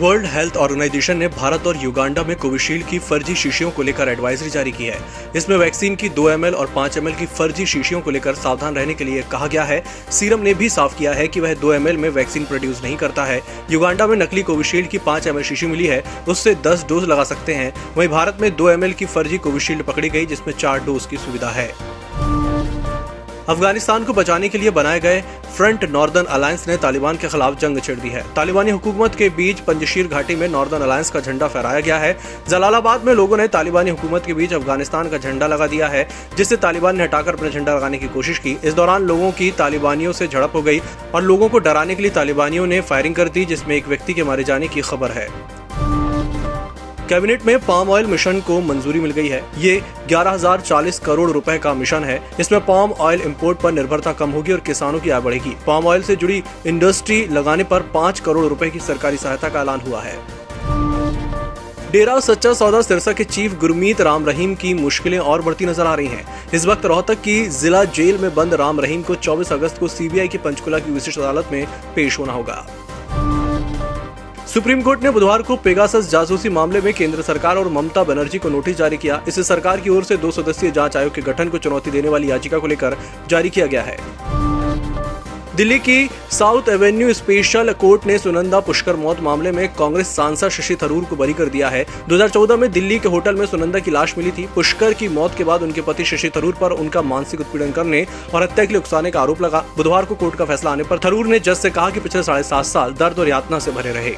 World health organisation ने भारत और Uganda में कोविशील्ड की फर्जी शीशियों को लेकर एडवाइजरी जारी की है। इसमें वैक्सीन की 2 एम और 5 एम की फर्जी शीशियों को लेकर सावधान रहने के लिए कहा गया है। सीरम ने भी साफ़ किया है कि वह 2 एम में वैक्सीन प्रोड्यूस नहीं करता है। युगांडा में नकली कोविशील्ड की 5 एम शीशी मिली है, उससे 10 डोज लगा सकते हैं। वहीं भारत में दो एम की फर्जी कोविशील्ड पकड़ी गई, जिसमें चार डोज की सुविधा है। अफ़गानिस्तान को बचाने के लिए बनाए गए फ्रंट नॉर्दर्न अलायंस ने तालिबान के खिलाफ जंग छेड़ दी है। तालिबानी हुकूमत के बीच पंजशीर घाटी में नॉर्दर्न अलायंस का झंडा फहराया गया है। जलालाबाद में लोगों ने तालिबानी हुकूमत के बीच अफ़गानिस्तान का झंडा लगा दिया है, जिससे तालिबान ने हटाकर अपना झंडा लगाने की कोशिश की। इस दौरान लोगों की तालिबानियों से झड़प हो गई और लोगों को डराने के लिए तालिबानियों ने फायरिंग कर दी, जिसमें एक व्यक्ति के मारे जाने की खबर है। कैबिनेट में पाम ऑयल मिशन को मंजूरी मिल गई है। ये ग्यारह हज़ार चालीस करोड़ रुपए का मिशन है। इसमें पाम ऑयल इंपोर्ट पर निर्भरता कम होगी और किसानों की आय बढ़ेगी। पाम ऑयल से जुड़ी इंडस्ट्री लगाने पर पाँच करोड़ रुपए की सरकारी सहायता का ऐलान हुआ है। डेरा सच्चा सौदा सिरसा के चीफ गुरमीत राम रहीम की मुश्किलें और बढ़ती नज़र आ रही हैं। इस वक्त रोहतक की जिला जेल में बंद राम रहीम को 24 अगस्त को सीबीआई की पंचकुला की विशिष्ट अदालत में पेश होना होगा। सुप्रीम कोर्ट ने बुधवार को पेगासस जासूसी मामले में केंद्र सरकार और ममता बनर्जी को नोटिस जारी किया। इसे सरकार की ओर से दो सदस्यीय जाँच आयोग के गठन को चुनौती देने वाली याचिका को लेकर जारी किया गया है। दिल्ली की साउथ एवेन्यू स्पेशल कोर्ट ने सुनंदा पुष्कर मौत मामले में कांग्रेस सांसद शशि थरूर को बरी कर दिया है। 2014 में दिल्ली के होटल में सुनंदा की लाश मिली थी। पुष्कर की मौत के बाद उनके पति शशि थरूर पर उनका मानसिक उत्पीड़न करने और हत्या के लिए उकसाने का आरोप लगा। बुधवार को कोर्ट का फैसला आने पर थरूर ने जज से कहा कि पिछले साढ़े सात साल दर्द और यातना से भरे रहे।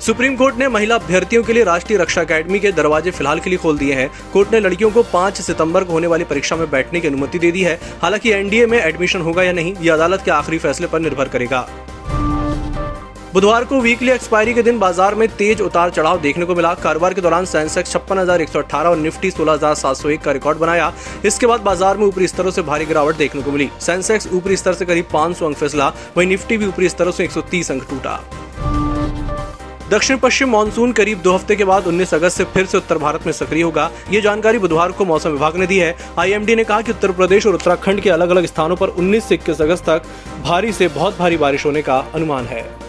सुप्रीम कोर्ट ने महिला अभ्यर्थियों के लिए राष्ट्रीय रक्षा अकेडमी के दरवाजे फ़िलहाल के लिए खोल दिए हैं। कोर्ट ने लड़कियों को 5 सितंबर को होने वाली परीक्षा में बैठने की अनुमति दे दी है। हालाँकि एनडीए में एडमिशन होगा या नहीं ये अदालत के आखिरी फैसले पर निर्भर करेगा। बुधवार को वीकली एक्सपायरी के दिन बाज़ार में तेज उतार चढ़ाव देखने को मिला। कारोबार के दौरान सेंसेक्स छप्पन और निफ्टी सोलह हज़ार सात सौ एक का रिकॉर्ड बनाया। इसके बाद बाज़ार में ऊपरी स्तरों से भारी गिरावट देखने को मिली। सेंसेक्स ऊपरी स्तर से करीब 500 अंक फिसला, वहीं निफ्टी भी ऊपरी स्तरों से 130 अंक टूटा। दक्षिण पश्चिम मानसून करीब दो हफ़्ते के बाद 19 अगस्त से फिर से उत्तर भारत में सक्रिय होगा। ये जानकारी बुधवार को मौसम विभाग ने दी है। आईएमडी ने कहा कि उत्तर प्रदेश और उत्तराखंड के अलग अलग स्थानों पर 19 से इक्कीस अगस्त तक भारी से बहुत भारी बारिश होने का अनुमान है।